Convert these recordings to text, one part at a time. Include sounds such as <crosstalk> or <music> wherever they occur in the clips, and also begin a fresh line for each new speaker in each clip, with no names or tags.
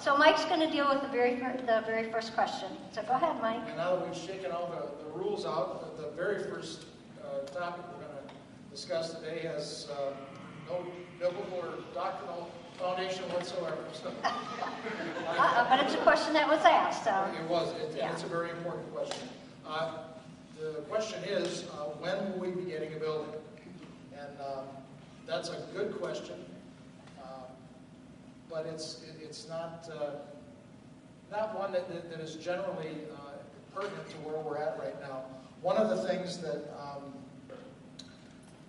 So Mike's going to deal with the very, the very first question. So go ahead, Mike.
And now that we've shaken all the, the rules out, the, the very first uh, topic we're going to discuss today has uh, no biblical or doctrinal foundation whatsoever. So, <laughs>
Uh-uh, but it's a question that was asked, so.
it was, it,
Yeah.
it's a very important question. Uh, the question is, uh, when will we be getting a building? And um, that's a good question, but it's it, it's not uh, not one that, that, that is generally uh, pertinent to where we're at right now. One of the things that um,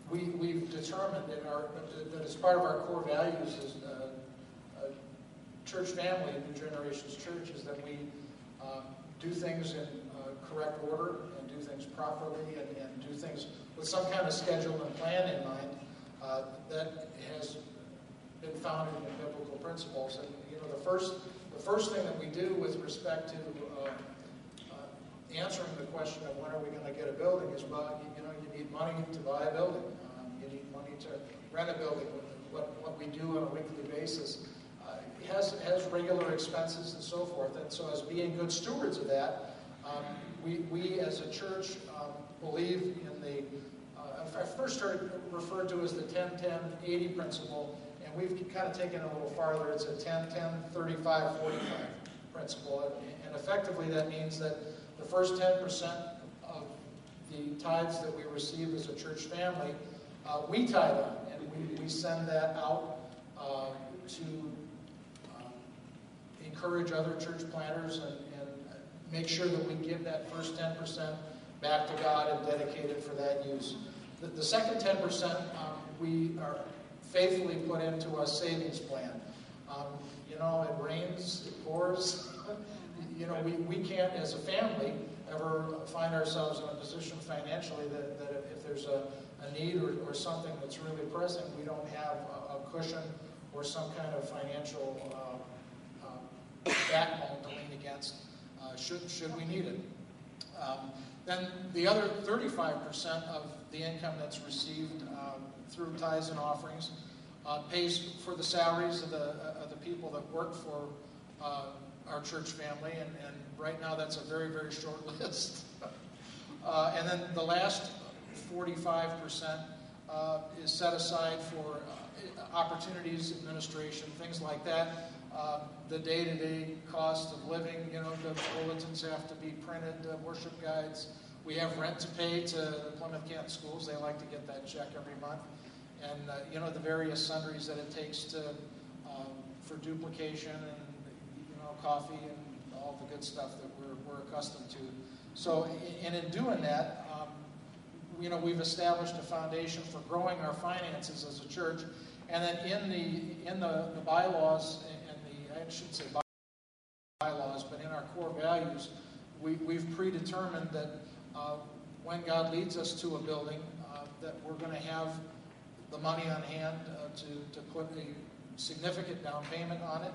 we, we've determined in our, that is part of our core values is uh, uh, church family, New Generations Church, is that we um, do things in uh, correct order and do things properly and, and do things with some kind of schedule and plan in mind uh, that has been founded in biblical principles. And you know, the first the first thing that we do with respect to uh, uh, answering the question of when are we going to get a building is well, you, you know, you need money to buy a building. Um, you need money to rent a building. What, what we do on a weekly basis uh, has has regular expenses and so forth. And so, as being good stewards of that, um, we we as a church um, believe in the uh, I first heard referred to as the 10 10 80 principle and we've kind of taken it a little farther. It's a 10, 10, 35, 45 principle. And effectively, that means that the first 10% of the tithes that we receive as a church family, uh, we tithe on. And we, we send that out uh, to um, encourage other church planters and, and make sure that we give that first 10% back to God and dedicate it for that use. The, the second 10%, um, we are faithfully put into a savings plan. Um, you know, it rains, it pours. <laughs> you know, we, we can't, as a family, ever find ourselves in a position financially that, that if there's a, a need or, or something that's really pressing, we don't have a, a cushion or some kind of financial uh, uh, backbone to lean against uh, should, should we need it. Um, then the other 35% of the income that's received um, through tithes and offerings uh, pays for the salaries of the, uh, of the people that work for uh, our church family, and, and, right now that's a very, very short <laughs> list. Uh, and then the last 45% uh, is set aside for uh, opportunities, administration, things like that. Um, the day-to-day cost of living, you know, the bulletins have to be printed, worship guides. We have rent to pay to the Plymouth Canton schools. They like to get that check every month. And, uh, you know, the various sundries that it takes to, um, for duplication and, you know, coffee and all the good stuff that we're, we're accustomed to. So, and in doing that, um, you know, we've established a foundation for growing our finances as a church. And then in the, in the, the bylaws I shouldn't say bylaws, but in our core values, we, we've predetermined that uh, when God leads us to a building, uh, that we're going to have the money on hand uh, to, to put a significant down payment on it.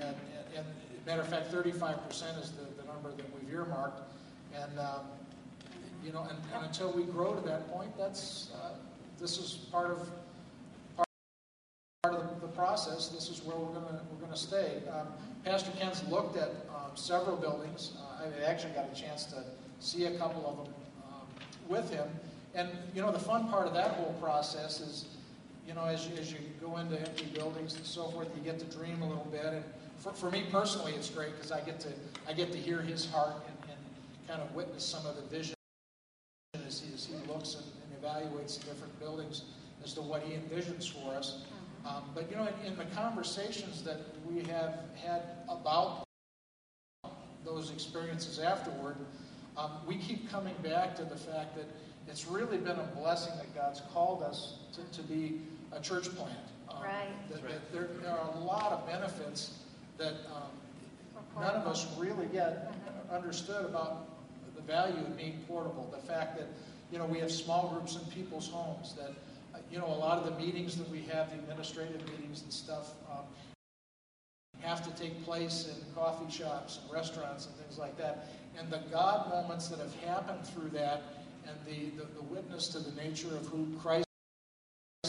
And, and, and matter of fact, 35% is the, the number that we've earmarked. And, um, you know, and, and, until we grow to that point, that's, uh, this is part of part of the, the, process. This is where we're going we're to stay. Um, Pastor Ken's looked at um, several buildings. Uh, I actually got a chance to see a couple of them um, with him. And you know, the fun part of that whole process is, you know, as you, as you go into empty buildings and so forth, you get to dream a little bit. And for, for me personally, it's great because I get to I get to hear his heart and, and kind of witness some of the vision as he, as he looks and, and evaluates the different buildings as to what he envisions for us. Um, but you know, in, in, the conversations that we have had about those experiences afterward, um, we keep coming back to the fact that it's really been a blessing that God's called us to, to be a church plant.
Um, right.
That, that there, there, are a lot of benefits that um, none of us really yet mm-hmm. understood about the value of being portable. The fact that you know we have small groups in people's homes that you know, a lot of the meetings that we have, the administrative meetings and stuff, um, have to take place in coffee shops and restaurants and things like that. And the God moments that have happened through that and the, the, the witness to the nature of who Christ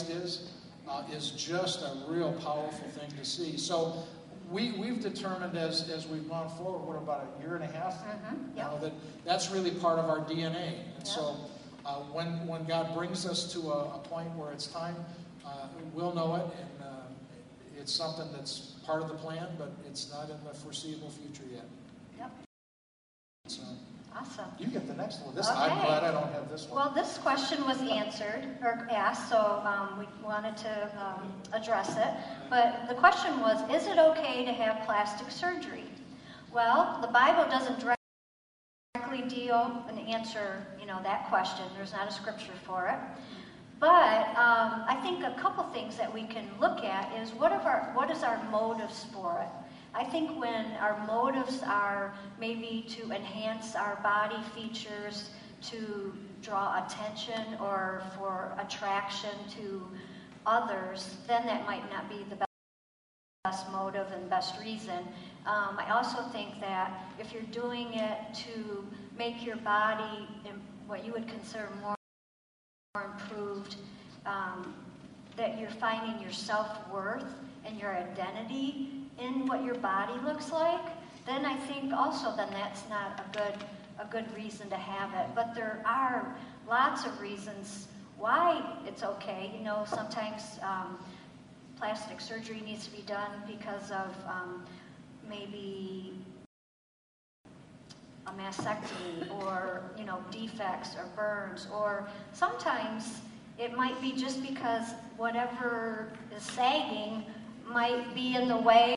is uh, is just a real powerful thing to see. So we, we've determined as, as we've gone forward, what, about a year and a half?
Mhm,
Now
yep.
that, that's really part of our DNA. And so, uh, when, when God brings us to a, a point where it's time, uh, we'll know it, and, uh, it's something that's part of the plan, but it's not in the foreseeable future yet.
Yep,
So,
awesome.
you get the next one. This, I'm glad I don't have this one.
Well, this question was answered or asked, so um, we wanted to um, address it. But the question was, is it okay to have plastic surgery? Well, the Bible doesn't deal and answer, you know, that question. There's not a scripture for it. But um, I think a couple things that we can look at is what our what is our motives for it. I think when our motives are maybe to enhance our body features, to draw attention, or for attraction to others, then that might not be the best motive and best reason. Um, I also think that if you're doing it to make your body what you would consider more improved, um, that you're finding your self-worth and your identity in what your body looks like, then I think also then that's not a good a good reason to have it. But there are lots of reasons why it's okay. You know, sometimes um, plastic surgery needs to be done because of um, maybe a mastectomy or you know defects or burns or sometimes it might be just because whatever is sagging might be in the way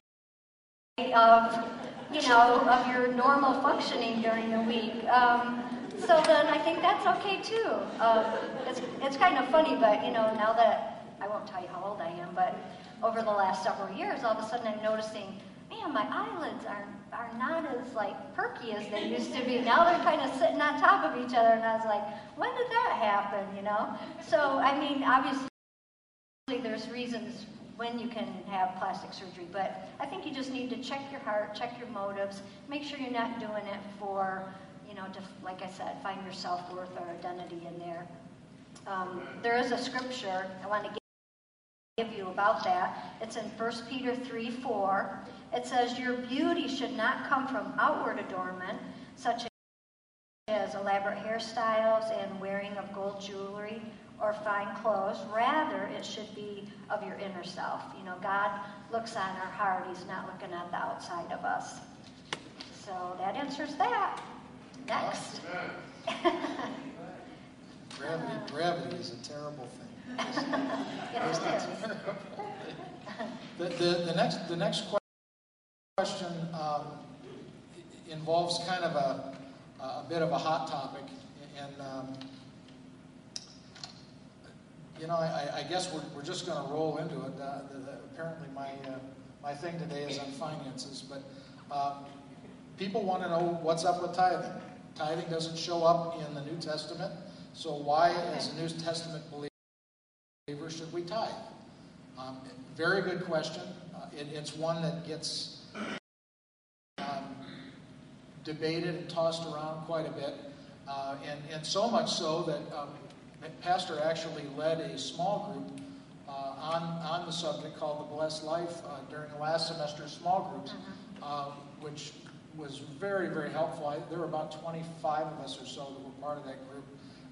of you know of your normal functioning during the week. Um, so then i think that's okay too. Uh, it's, it's kind of funny but you know now that i won't tell you how old i am but over the last several years all of a sudden i'm noticing man my eyelids are, are not as like perky as they used to be now they're kind of sitting on top of each other and i was like when did that happen you know so i mean obviously there's reasons when you can have plastic surgery, but I think you just need to check your heart, check your motives, make sure you're not doing it for, you know, to, like I said, find your self-worth or identity in there. Um, there is a scripture I want to give you about that. It's in 1 Peter 3, 4. It says, Your beauty should not come from outward adornment, such as elaborate hairstyles and wearing of gold jewelry or fine clothes. Rather, it should be of your inner self. You know, God looks on our heart. He's not looking at the outside of us. So that answers that. Next. <laughs>
Gravity, uh-huh. gravity is a terrible thing. <laughs>
Yes, it is. <laughs>
The, the, the next, the next que- question um, involves kind of a, a bit of a hot topic, and um, you know, I, I guess we're, we're just going to roll into it. Uh, the, the, apparently, my uh, my thing today is on finances, but um, people want to know what's up with tithing. Tithing doesn't show up in the New Testament, so why, as a New Testament believer, should we tithe? Um, very good question. Uh, it, it's one that gets um, debated and tossed around quite a bit, uh, and, and so much so that um, Pastor actually led a small group uh, on, on the subject called The Blessed Life uh, during the last semester's small groups, um, which was very, very helpful. I, there were about 25 of us or so that were part of that group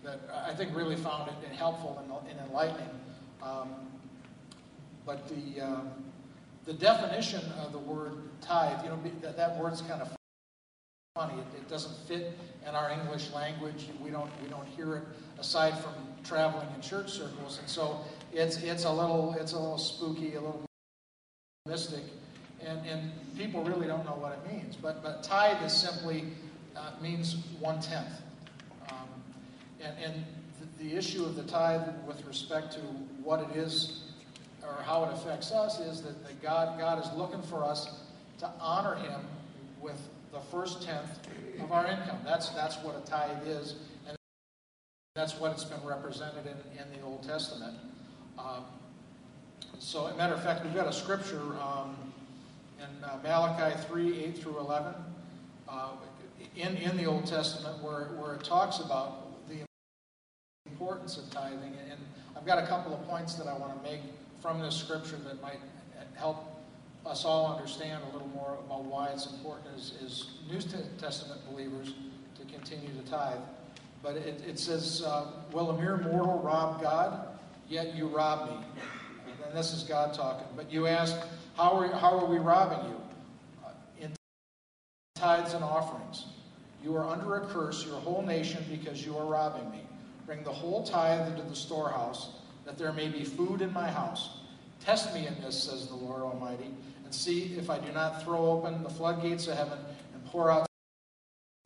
that I think really found it helpful and, and enlightening. Um, but the, um, the definition of the word tithe, you know, that, that word's kind of funny. It, it doesn't fit in our English language. We don't, we don't hear it aside from traveling in church circles. And so it's, it's, a, little, it's a little spooky, a little mystic. And, and people really don't know what it means. But, but tithe is simply uh, means one tenth. Um, and and the, the issue of the tithe with respect to what it is or how it affects us is that, that God, God is looking for us to honor Him with the first tenth of our income. That's, that's what a tithe is, and that's what it's been represented in, in the Old Testament. Um, so, as a matter of fact, we've got a scripture um, in uh, Malachi 3 8 through 11 uh, in, in the Old Testament where, where it talks about the importance of tithing. And I've got a couple of points that I want to make from this scripture that might help us all understand a little more about why it's important as, as New Testament believers to continue to tithe. But it, it says, uh, Will a mere mortal rob God? Yet you rob me. And this is God talking. But you ask, How are, how are we robbing you? Uh, in tithes and offerings. You are under a curse, your whole nation, because you are robbing me. Bring the whole tithe into the storehouse, that there may be food in my house. Test me in this, says the Lord Almighty, and see if I do not throw open the floodgates of heaven and pour out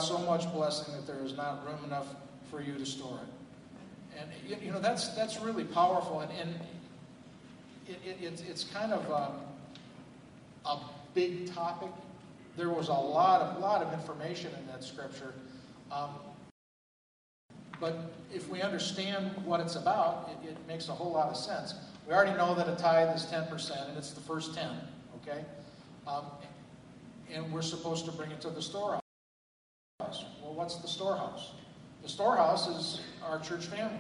so much blessing that there is not room enough for you to store it. And you know that's that's really powerful, and, and it, it, it's it's kind of a, a big topic. There was a lot of lot of information in that scripture. Um, but if we understand what it's about, it, it, makes a whole lot of sense. We already know that a tithe is 10%, and it's the first 10, okay? Um, and we're supposed to bring it to the storehouse. Well, what's the storehouse? The storehouse is our church family.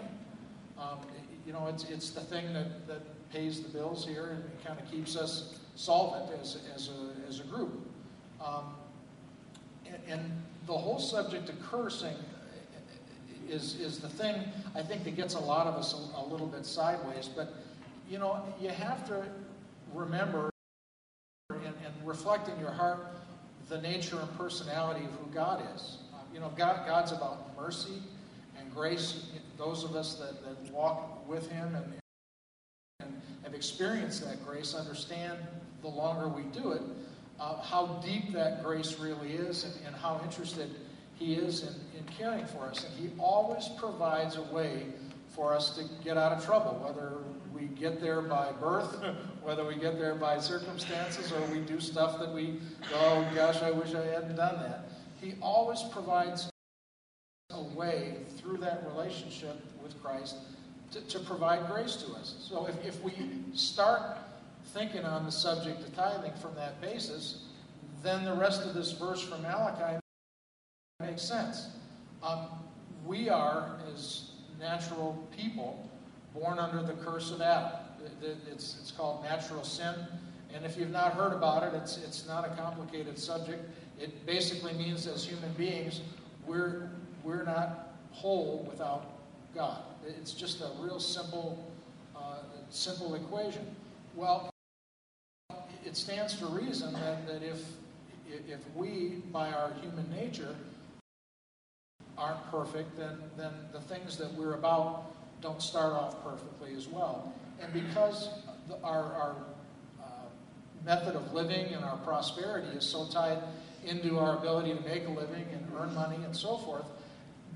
Um, you know, it's, it's the thing that, that pays the bills here and kind of keeps us solvent as, as, a, as a group. Um, and, and the whole subject of cursing is, is the thing I think that gets a lot of us a, a little bit sideways. But, you know, you have to remember and, and, reflect in your heart the nature and personality of who God is. Uh, you know, God, God's about mercy and grace. Those of us that, that walk with Him and, and have experienced that grace understand the longer we do it uh, how deep that grace really is and, and how interested he is in, in caring for us. And He always provides a way for us to get out of trouble, whether we get there by birth, <laughs> whether we get there by circumstances, or we do stuff that we, oh gosh, I wish I hadn't done that. He always provides a way through that relationship with Christ to, to provide grace to us. So if, if we start thinking on the subject of tithing from that basis, then the rest of this verse from Malachi makes sense. Um, we are, as natural people, born under the curse of Adam. It's, it's called natural sin. And if you've not heard about it, it's, it's not a complicated subject. It basically means as human beings, we're, we're not whole without God. It's just a real simple, uh, simple equation. Well, it stands to reason that, that if, if we, by our human nature, aren't perfect, then, then the things that we're about don't start off perfectly as well. And because the, our, our uh, method of living and our prosperity is so tied into our ability to make a living and earn money and so forth,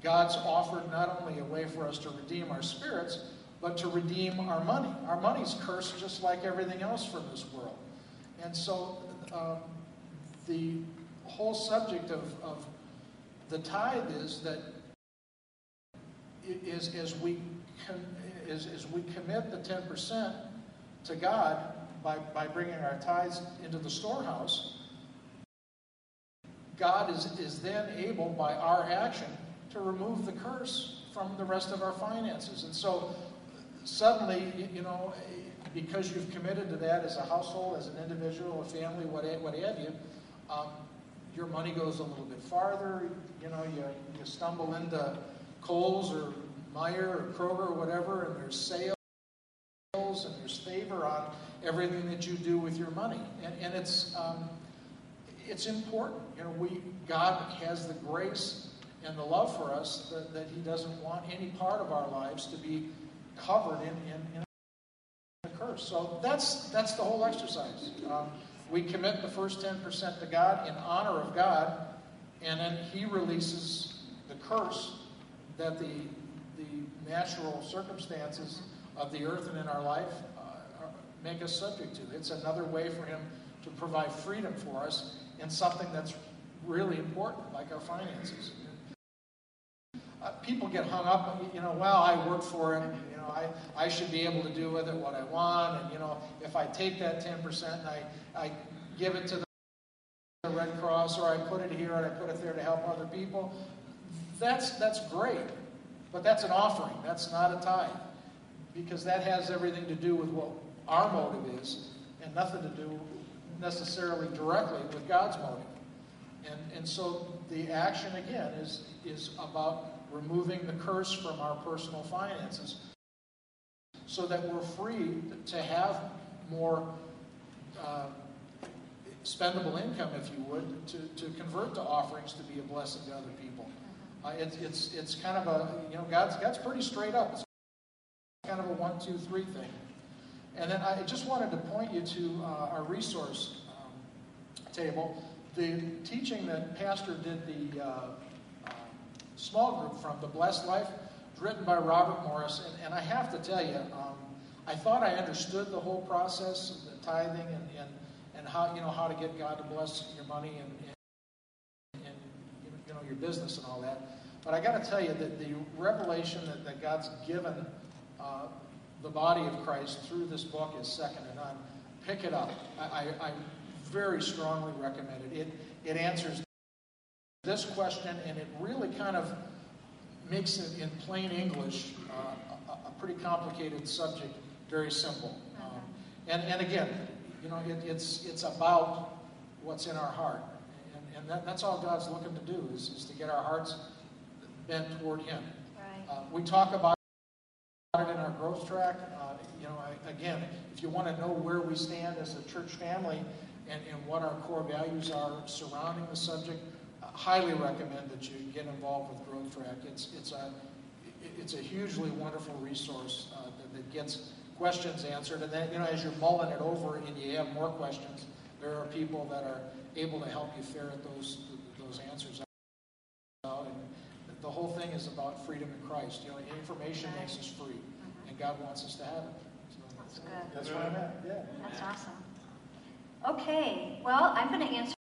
God's offered not only a way for us to redeem our spirits, but to redeem our money. Our money's cursed just like everything else from this world. And so um, the whole subject of, of the tithe is that is as we is, as we commit the 10% to God by, by bringing our tithes into the storehouse, God is, is then able, by our action, to remove the curse from the rest of our finances. And so suddenly, you know, because you've committed to that as a household, as an individual, a family, what, what have you, um, your money goes a little bit farther. You know, you, you stumble into Kohl's or Meijer or Kroger or whatever, and there's sales and there's favor on everything that you do with your money. And, and it's, um, it's important. You know, we, God has the grace and the love for us that, that He doesn't want any part of our lives to be covered in, in, in a curse. So that's, that's the whole exercise. Um, we commit the first 10% to God in honor of God, and then He releases the curse that the, the natural circumstances of the earth and in our life uh, make us subject to. It's another way for Him to provide freedom for us in something that's really important, like our finances. Uh, people get hung up, you know, well, I work for it, you know, I, I should be able to do with it what I want, and, you know, if I take that 10% and I, I give it to the Red Cross, or I put it here and I put it there to help other people, that's, that's great. But that's an offering, that's not a tithe. Because that has everything to do with what our motive is, and nothing to do necessarily directly with God's motive. And, and so the action, again, is, is about removing the curse from our personal finances so that we're free to have more uh, spendable income, if you would, to, to convert to offerings to be a blessing to other people. Uh, it's, it's, it's kind of a, you know, God's, God's pretty straight up. It's kind of a one, two, three thing. And then I just wanted to point you to uh, our resource um, table. The teaching that Pastor did the uh, small group from, The Blessed Life, written by Robert Morris. And, and I have to tell you, um, I thought I understood the whole process, of the tithing, and, and, and how, you know, how to get God to bless your money and, and, and you know, your business and all that. But I got to tell you that the revelation that, that God's given uh, the body of Christ through this book is second to none. Pick it up. I, I, I very strongly recommend it. It, it answers this question, and it really kind of makes it in plain English uh, a, a, pretty complicated subject very simple. Um, and, and again, you know, it, it's, it's about what's in our heart. And, and that, that's all God's looking to do, is, is to get our hearts bent toward Him.
Right.
Uh, we talk about it in our growth track. Uh, you know, I, again, if you want to know where we stand as a church family and, and what our core values are surrounding the subject, highly recommend that you get involved with Growth Track. It's, it's, a, it's a hugely wonderful resource uh, that, that gets questions answered. And then, you know, as you're mulling it over and you have more questions, there are people that are able to help you ferret those, those answers out. And the whole thing is about freedom in Christ. You know, information makes us free, and God wants us to have it. So
That's good.
That's where I'm. Yeah.
That's awesome. Okay, well, I'm going to answer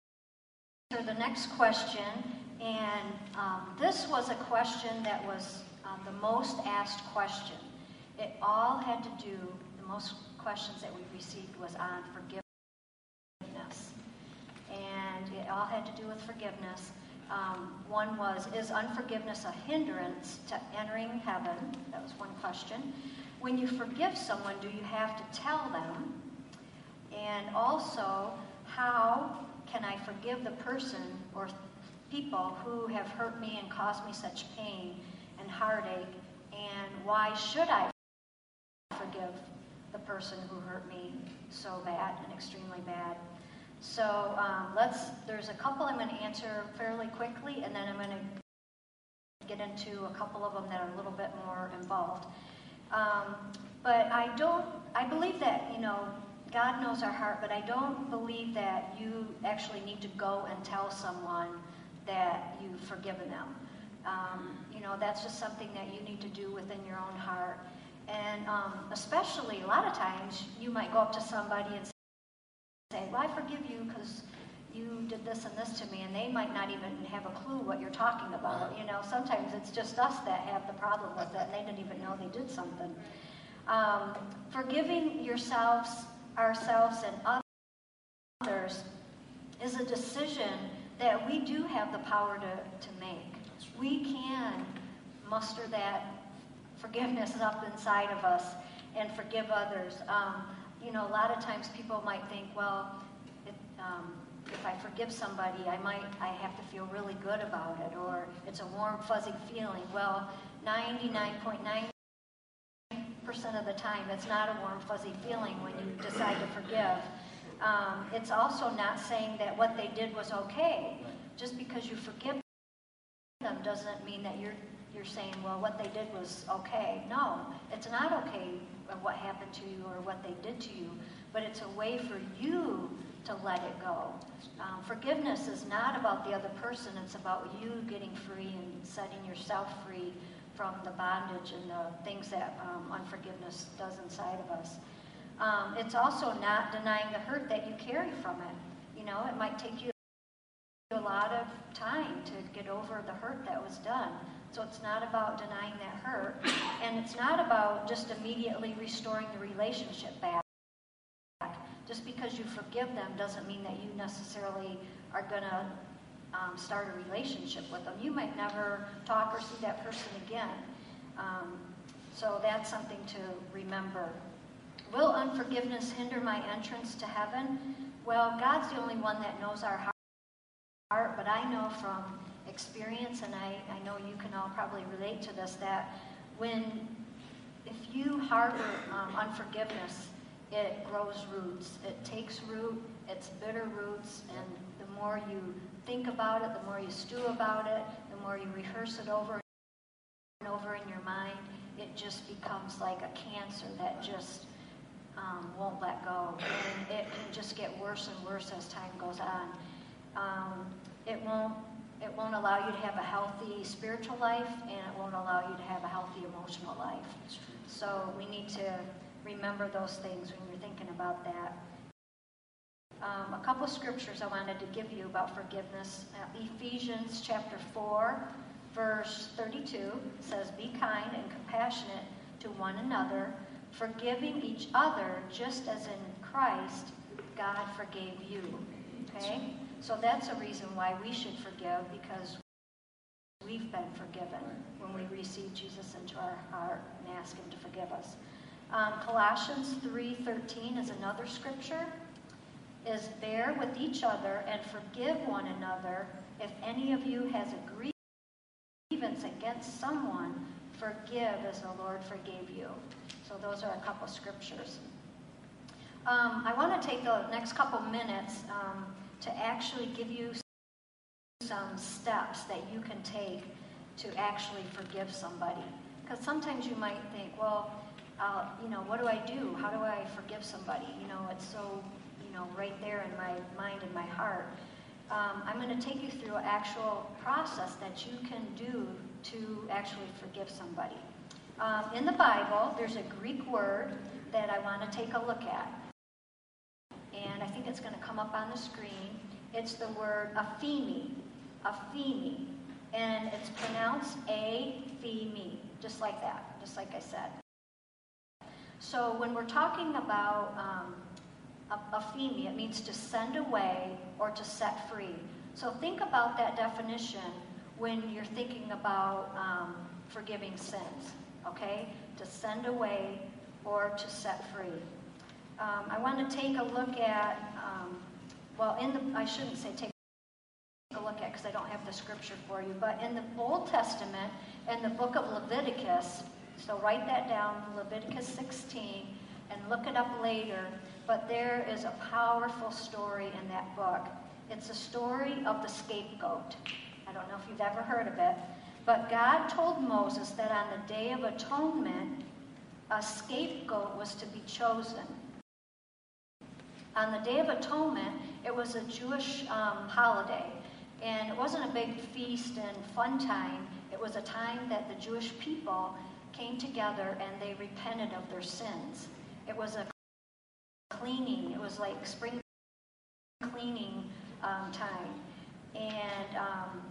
the next question. And um, this was a question that was um, the most asked question. It all had to do, the most questions that we received was on forgiveness. And it all had to do with forgiveness. Um, one was, is unforgiveness a hindrance to entering heaven? That was one question. When you forgive someone, do you have to tell them? And also, how can I forgive the person or people who have hurt me and caused me such pain and heartache? And why should I forgive the person who hurt me so bad and extremely bad? So um, let's, there's a couple I'm going to answer fairly quickly, and then I'm going to get into a couple of them that are a little bit more involved. Um, but I don't, I believe that, you know, God knows our heart, but I don't believe that you actually need to go and tell someone that you've forgiven them. Um, you know, that's just something that you need to do within your own heart. And um, especially, a lot of times, you might go up to somebody and say, Well, I forgive you because you did this and this to me, and they might not even have a clue what you're talking about. You know, sometimes it's just us that have the problem with it, and they didn't even know they did something. Um, forgiving yourselves, ourselves, and others is a decision that we do have the power to, to make. We can muster that forgiveness up inside of us and forgive others. Um, you know, a lot of times people might think, well, it, um, if I forgive somebody, I might, I have to feel really good about it, or it's a warm, fuzzy feeling. Well, 99.9% of the time, it's not a warm, fuzzy feeling when you decide to forgive. Um, it's also not saying that what they did was okay. Just because you forgive them doesn't mean that you're you're saying, well, what they did was okay. No, it's not okay what happened to you or what they did to you, but it's a way for you to let it go. Um, forgiveness is not about the other person, it's about you getting free and setting yourself free from the bondage and the things that um, unforgiveness does inside of us. Um, it's also not denying the hurt that you carry from it. You know, it might take you a lot of time to get over the hurt that was done. So it's not about denying that hurt, and it's not about just immediately restoring the relationship back. Just because you forgive them doesn't mean that you necessarily are going to um, start a relationship with them. You might never talk or see that person again. Um, so that's something to remember. Will unforgiveness hinder my entrance to heaven? Well, God's the only one that knows our heart, but I know from experience, and I, I know you can all probably relate to this, that when, if you harbor um, unforgiveness, it grows roots. It takes root, it's bitter roots, and the more you think about it, the more you stew about it, the more you rehearse it over and over in your mind, it just becomes like a cancer that just um, won't let go. And it can just get worse and worse as time goes on. Um, it won't it won't allow you to have a healthy spiritual life and it won't allow you to have a healthy emotional life. So we need to remember those things when you're thinking about that. Um, a couple scriptures I wanted to give you about forgiveness. Uh, Ephesians chapter 4, verse 32 says, Be kind and compassionate to one another, forgiving each other just as in Christ God forgave you. Okay? So that's a reason why we should forgive because we've been forgiven when we receive Jesus into our heart and ask him to forgive us. Um, Colossians 3.13 is another scripture is bear with each other and forgive one another. If any of you has a grievance against someone, forgive as the Lord forgave you. So those are a couple scriptures. Um, I want to take the next couple minutes um, to actually give you some steps that you can take to actually forgive somebody. Because sometimes you might think, well, uh, you know, what do I do? How do I forgive somebody? You know, it's so you know, right there in my mind and my heart. Um, I'm going to take you through an actual process that you can do to actually forgive somebody. Um, in the Bible, there's a Greek word that I want to take a look at. And I think it's going to come up on the screen. It's the word aphemi. Aphemi. And it's pronounced a-fe-me, just like that, just like I said. So when we're talking about um, aphemi. It means to send away or to set free. So think about that definition when you're thinking about um, forgiving sins, okay? To send away or to set free. Um, I want to take a look at, um, well, in the, I shouldn't say take a look at because I don't have the scripture for you, but in the Old Testament, in the book of Leviticus, so write that down, Leviticus 16, and look it up later. But there is a powerful story in that book. It's a story of the scapegoat. I don't know if you've ever heard of it, but God told Moses that on the Day of Atonement, a scapegoat was to be chosen. On the Day of Atonement, it was a Jewish um, holiday, and it wasn't a big feast and fun time. It was a time that the Jewish people came together and they repented of their sins. It was a cleaning. It was like spring cleaning um, time. And um,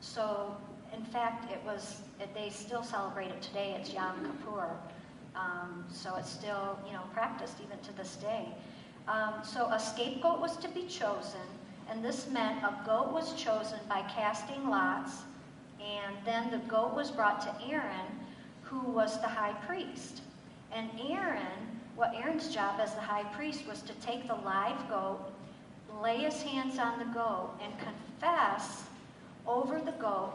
so, in fact, it was, they still celebrate it today. It's Yom Kippur. Um, so it's still, you know, practiced even to this day. Um, so a scapegoat was to be chosen, and this meant a goat was chosen by casting lots, and then the goat was brought to Aaron, who was the high priest. And Aaron what Aaron's job as the high priest was to take the live goat, lay his hands on the goat, and confess over the goat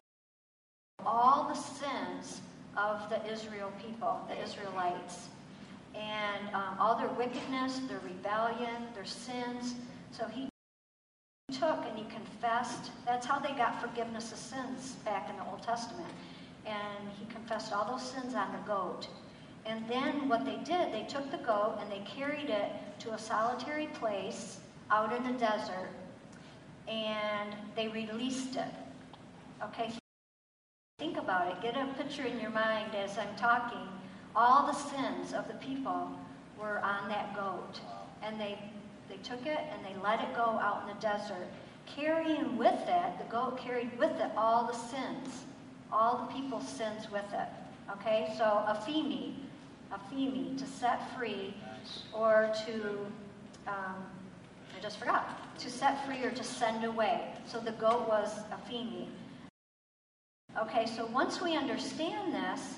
all the sins of the Israel people, the Israelites, and um, all their wickedness, their rebellion, their sins. So he took and he confessed. That's how they got forgiveness of sins back in the Old Testament. And he confessed all those sins on the goat. And then what they did, they took the goat and they carried it to a solitary place out in the desert and they released it. Okay, think about it. Get a picture in your mind as I'm talking. All the sins of the people were on that goat. And they, they took it and they let it go out in the desert. Carrying with it, the goat carried with it all the sins, all the people's sins with it. Okay, so aphemi, aphemi, to set free, or to, um, I just forgot, to set free or to send away. So the goat was aphemi. Okay, so once we understand this,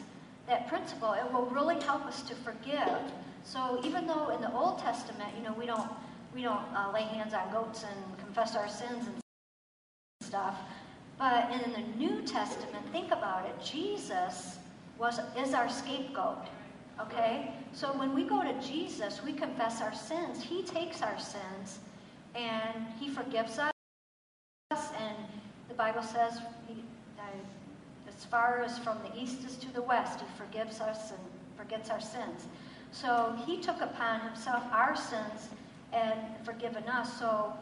that principle, it will really help us to forgive. So even though in the Old Testament, you know, we don't we don't uh, lay hands on goats and confess our sins and stuff. But in the New Testament, think about it. Jesus was is our scapegoat. Okay? So when we go to Jesus, we confess our sins. He takes our sins and he forgives us. And the Bible says, uh, as far as from the east is to the west, he forgives us and forgets our sins. So he took upon himself our sins and forgiven us. So,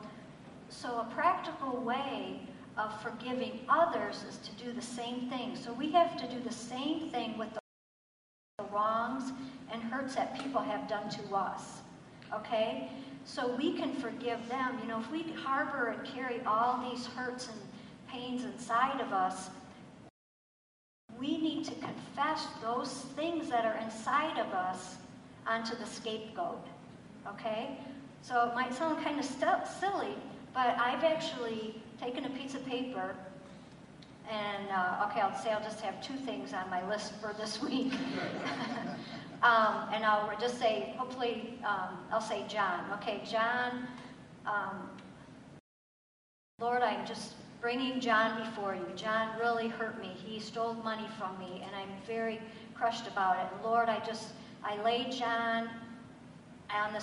so a practical way of forgiving others is to do the same thing. So we have to do the same thing with the wrongs and hurts that people have done to us. Okay? So we can forgive them. You know, if we harbor and carry all these hurts and pains inside of us, we need to confess those things that are inside of us onto the scapegoat. Okay? So it might sound kind of st- silly, but I've actually taken a piece of paper and, uh, okay, I'll say I'll just have two things on my list for this <laughs> week. <laughs> um, and I'll just say, hopefully, um, I'll say John. Okay, John, um, Lord, I'm just bringing John before you. John really hurt me. He stole money from me, and I'm very crushed about it. Lord, I just, I lay John on the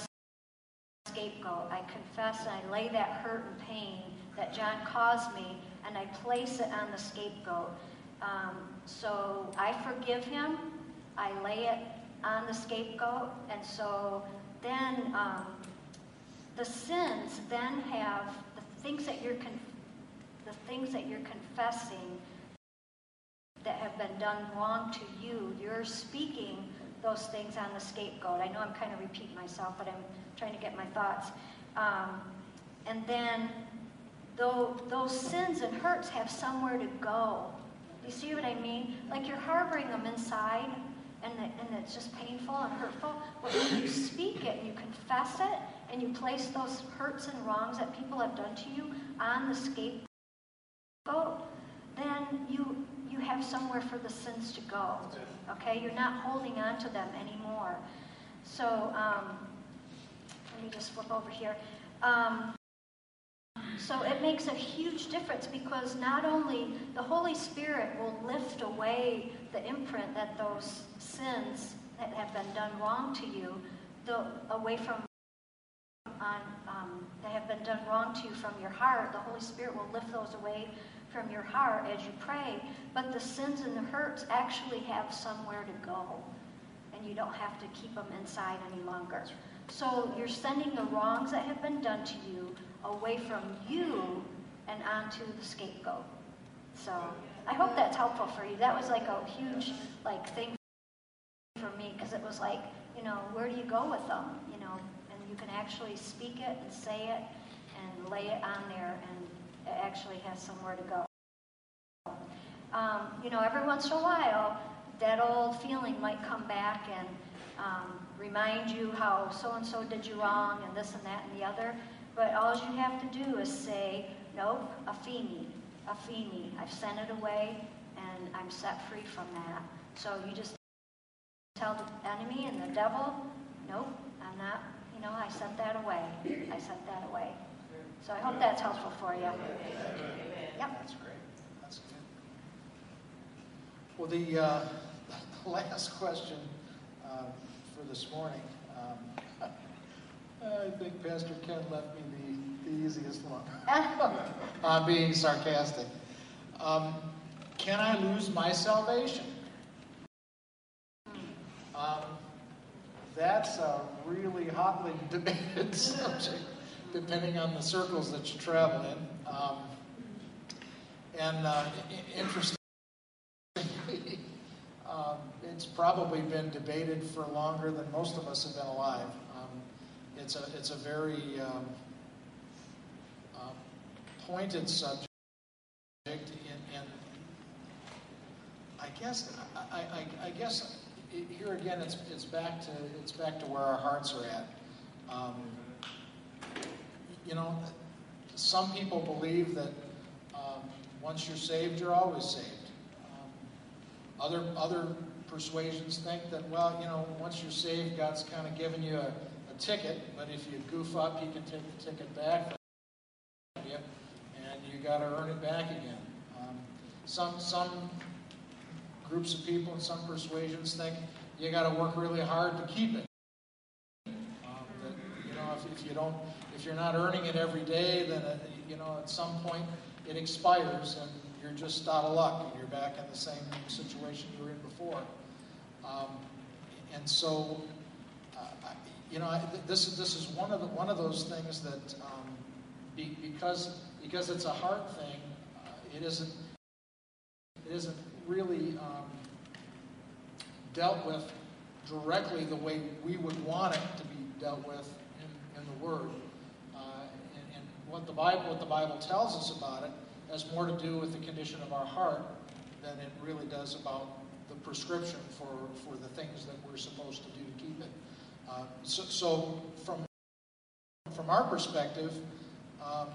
scapegoat. I confess and I lay that hurt and pain that John caused me, and I place it on the scapegoat. Um, so I forgive him. I lay it on the scapegoat, and so then um, the sins then have the things that you're con- the things that you're confessing that have been done wrong to you. You're speaking those things on the scapegoat. I know I'm kind of repeating myself, but I'm trying to get my thoughts. Um, and then though those sins and hurts have somewhere to go. You see what I mean? Like you're harboring them inside, and, the, and it's just painful and hurtful. But when you speak it and you confess it, and you place those hurts and wrongs that people have done to you on the scapegoat, then you you have somewhere for the sins to go. Okay, you're not holding on to them anymore. So um, let me just flip over here. Um, so it makes a huge difference because not only the Holy Spirit will lift away the imprint that those sins that have been done wrong to you, the, away from on, um, that have been done wrong to you from your heart, the Holy Spirit will lift those away from your heart as you pray. But the sins and the hurts actually have somewhere to go, and you don't have to keep them inside any longer. So you're sending the wrongs that have been done to you away from you and onto the scapegoat. So I hope that's helpful for you. That was like a huge like thing for me because it was like, you know, where do you go with them? You know, and you can actually speak it and say it and lay it on there, and it actually has somewhere to go. Um, you know, every once in a while, that old feeling might come back and um, remind you how so and so did you wrong and this and that and the other. But all you have to do is say, nope, aphemi, aphemi. I've sent it away and I'm set free from that. So you just tell the enemy and the devil, nope, I'm not, you know, I sent that away. I sent that away. So I hope that's helpful for you. Yep.
That's great. That's good. Well, the, uh, the <laughs> last question uh, for this morning, um, I think Pastor Ken left me the, the easiest one. <laughs> <laughs> I'm being sarcastic. Um, can I lose my salvation? Um, that's a really hotly <laughs> debated subject, depending on the circles that you travel in. Um, and uh, interestingly, um, it's probably been debated for longer than most of us have been alive. It's a it's a very um, uh, pointed subject, and, and I guess I, I, I guess it, here again it's it's back to it's back to where our hearts are at. Um, you know, some people believe that um, once you're saved, you're always saved. Um, other other persuasions think that well, you know, once you're saved, God's kind of given you a, ticket, but if you goof up, he can take the ticket back you, and you got to earn it back again. Um, some some groups of people and some persuasions think you got to work really hard to keep it. Um, that, you know, if, if you don't, if you're not earning it every day, then it, you know at some point it expires and you're just out of luck and you're back in the same situation you were in before. Um, and so, uh, you know, this is this is one of the, one of those things that um, be, because because it's a hard thing, uh, it isn't it isn't really um, dealt with directly the way we would want it to be dealt with in, in the Word. Uh, and, and what the Bible what the Bible tells us about it has more to do with the condition of our heart than it really does about the prescription for, for the things that we're supposed to do to keep it. Uh, so, so, from from our perspective, um,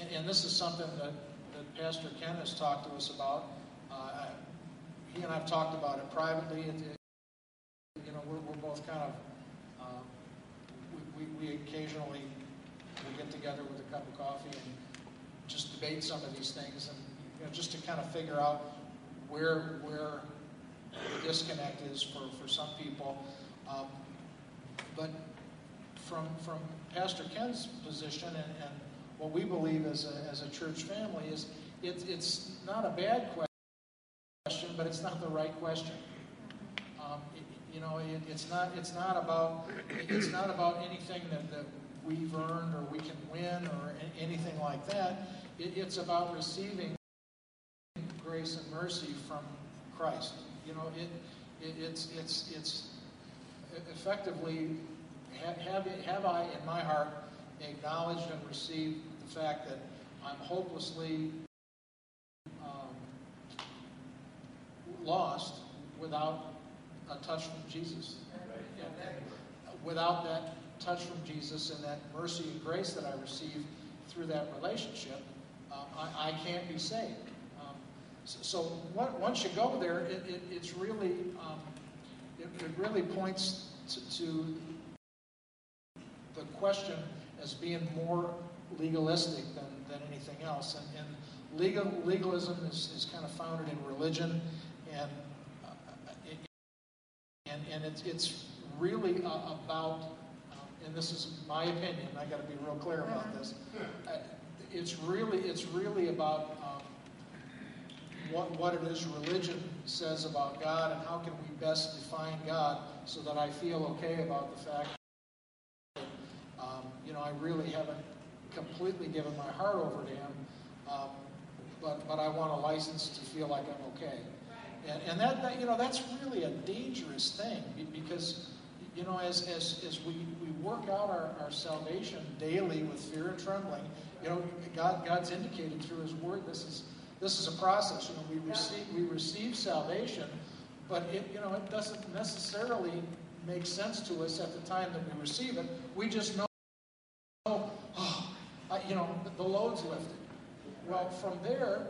and, and, this is something that, that Pastor Ken has talked to us about. Uh, he and I've talked about it privately. It, it, you know, we're, we're both kind of um, we, we, we occasionally we get together with a cup of coffee and just debate some of these things, and you know, just to kind of figure out where where the disconnect is for, for some people. Um, but from, from Pastor Ken's position and, and what we believe as a, as a church family is it, it's not a bad question, but it's not the right question. Um, it, you know, it, it's not it's not about it's not about anything that, that we've earned or we can win or anything like that. It, it's about receiving grace and mercy from Christ. You know, it, it it's it's it's effectively have have I in my heart acknowledged and received the fact that I'm hopelessly um, lost without a touch from Jesus. Without that touch from Jesus and that mercy and grace that I receive through that relationship, um, I, I can't be saved. So once you go there, it, it, it's really um, it, it, really points to, to, the question as being more legalistic than, than anything else. And, and legal, legalism is, is kind of founded in religion, and uh, it, and, and it's, it's really uh, about, um, and this is my opinion. I got to be real clear about this. Uh, it's really it's really about um, what, what it is religion says about God and how can we best define God so that I feel okay about the fact that, um, you know, I really haven't completely given my heart over to Him, um, but, but I want a license to feel like I'm okay. And, and that, that, you know, that's really a dangerous thing because, you know, as, as, as we, we work out our, our salvation daily with fear and trembling, you know, God, God's indicated through His Word this is this is a process. You know, we receive we receive salvation, but it you know it doesn't necessarily make sense to us at the time that we receive it. We just know, oh, I, you know, the load's lifted. Well, from there,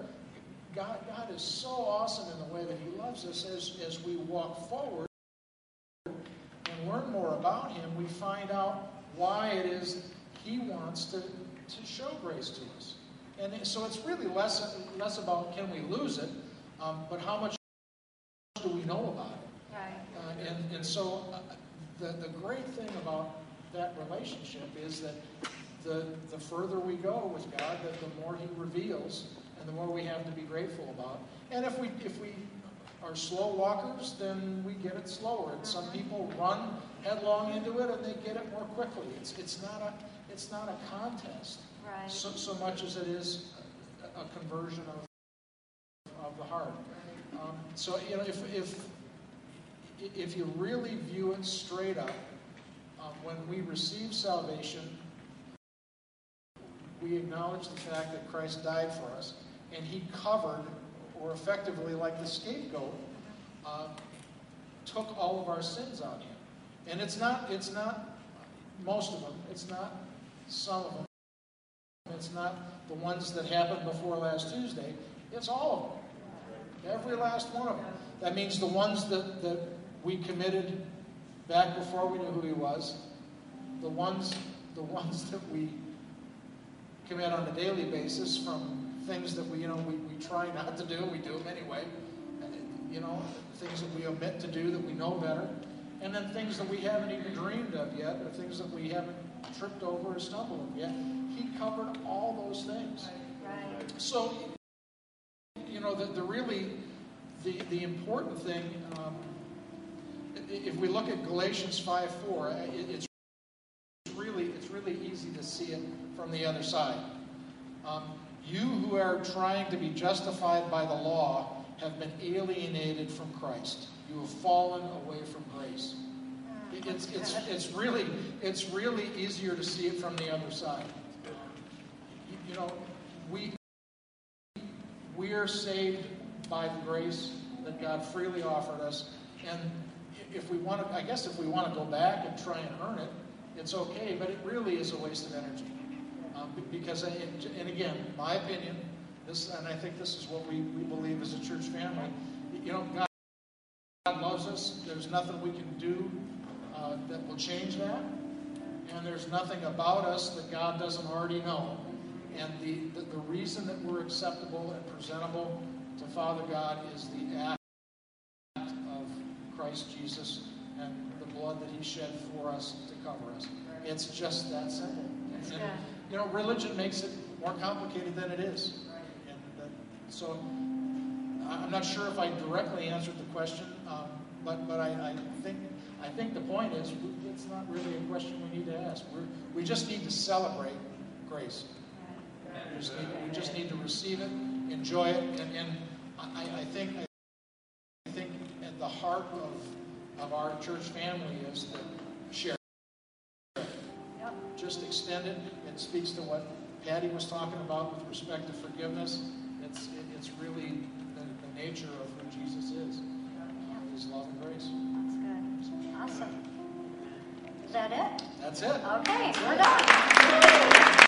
God, God is so awesome in the way that He loves us as, as we walk forward and learn more about Him, we find out why it is He wants to, to show grace to us. And so it's really less, less about can we lose it, um, but how much do we know about it?
Right.
Uh, and, and so uh, the, the great thing about that relationship is that the, the further we go with God, the, the more He reveals and the more we have to be grateful about. And if we, if we are slow walkers, then we get it slower. And some mm-hmm. people run headlong into it and they get it more quickly. It's, it's, not, a, it's not a contest.
Right.
So, so much as it is a, a conversion of, of the heart. Um, so, you know, if, if, if you really view it straight up, um, when we receive salvation, we acknowledge the fact that Christ died for us, and He covered, or effectively, like the scapegoat, uh, took all of our sins on Him. And it's not, it's not most of them. It's not some of them. It's not the ones that happened before last Tuesday. It's all of them. Every last one of them. That means the ones that, that we committed back before we knew who he was, the ones, the ones that we commit on a daily basis from things that we, you know, we, we try not to do, we do them anyway. You know, things that we omit to do that we know better. And then things that we haven't even dreamed of yet, or things that we haven't tripped over or stumbled yet. He covered all those things.
Right.
So, you know, the, the really, the, the important thing, um, if we look at Galatians 5 4, it, it's really, it's really easy to see it from the other side. Um, you who are trying to be justified by the law have been alienated from Christ. You have fallen away from grace. It's, it's, it's really, it's really easier to see it from the other side. You- know, we, we are saved by the grace that God freely offered us. And if we want to, I guess if we want to go back and try and earn it, it's okay, but it really is a waste of energy. Um, because, it- and again, my opinion, this, and I think this is what we, we believe as a church family, you know, God, God loves us. There's nothing we can do uh, that will change that. And there's nothing about us that God doesn't already know. And the, the, the reason that we're acceptable and presentable to Father God is the act of Christ Jesus and the blood that He shed for us to cover us. It's just that simple. And, you know, religion makes it more complicated than it is. And so I'm not sure if I directly answered the question, um, but, but I, I think, I think the point is, it's not really a question we need to ask. We're, we just need to celebrate grace. We just need, we just need to receive it, enjoy it, and, and I, I think, I think at the heart of, of our church family is to share.
Yep.
Just extend it. It speaks to what Patty was talking about with respect to forgiveness. It's, it- it's really the, the nature of who Jesus is, uh, his love and grace.
That's good. Awesome. Is that it?
That's it.
Okay, we're done.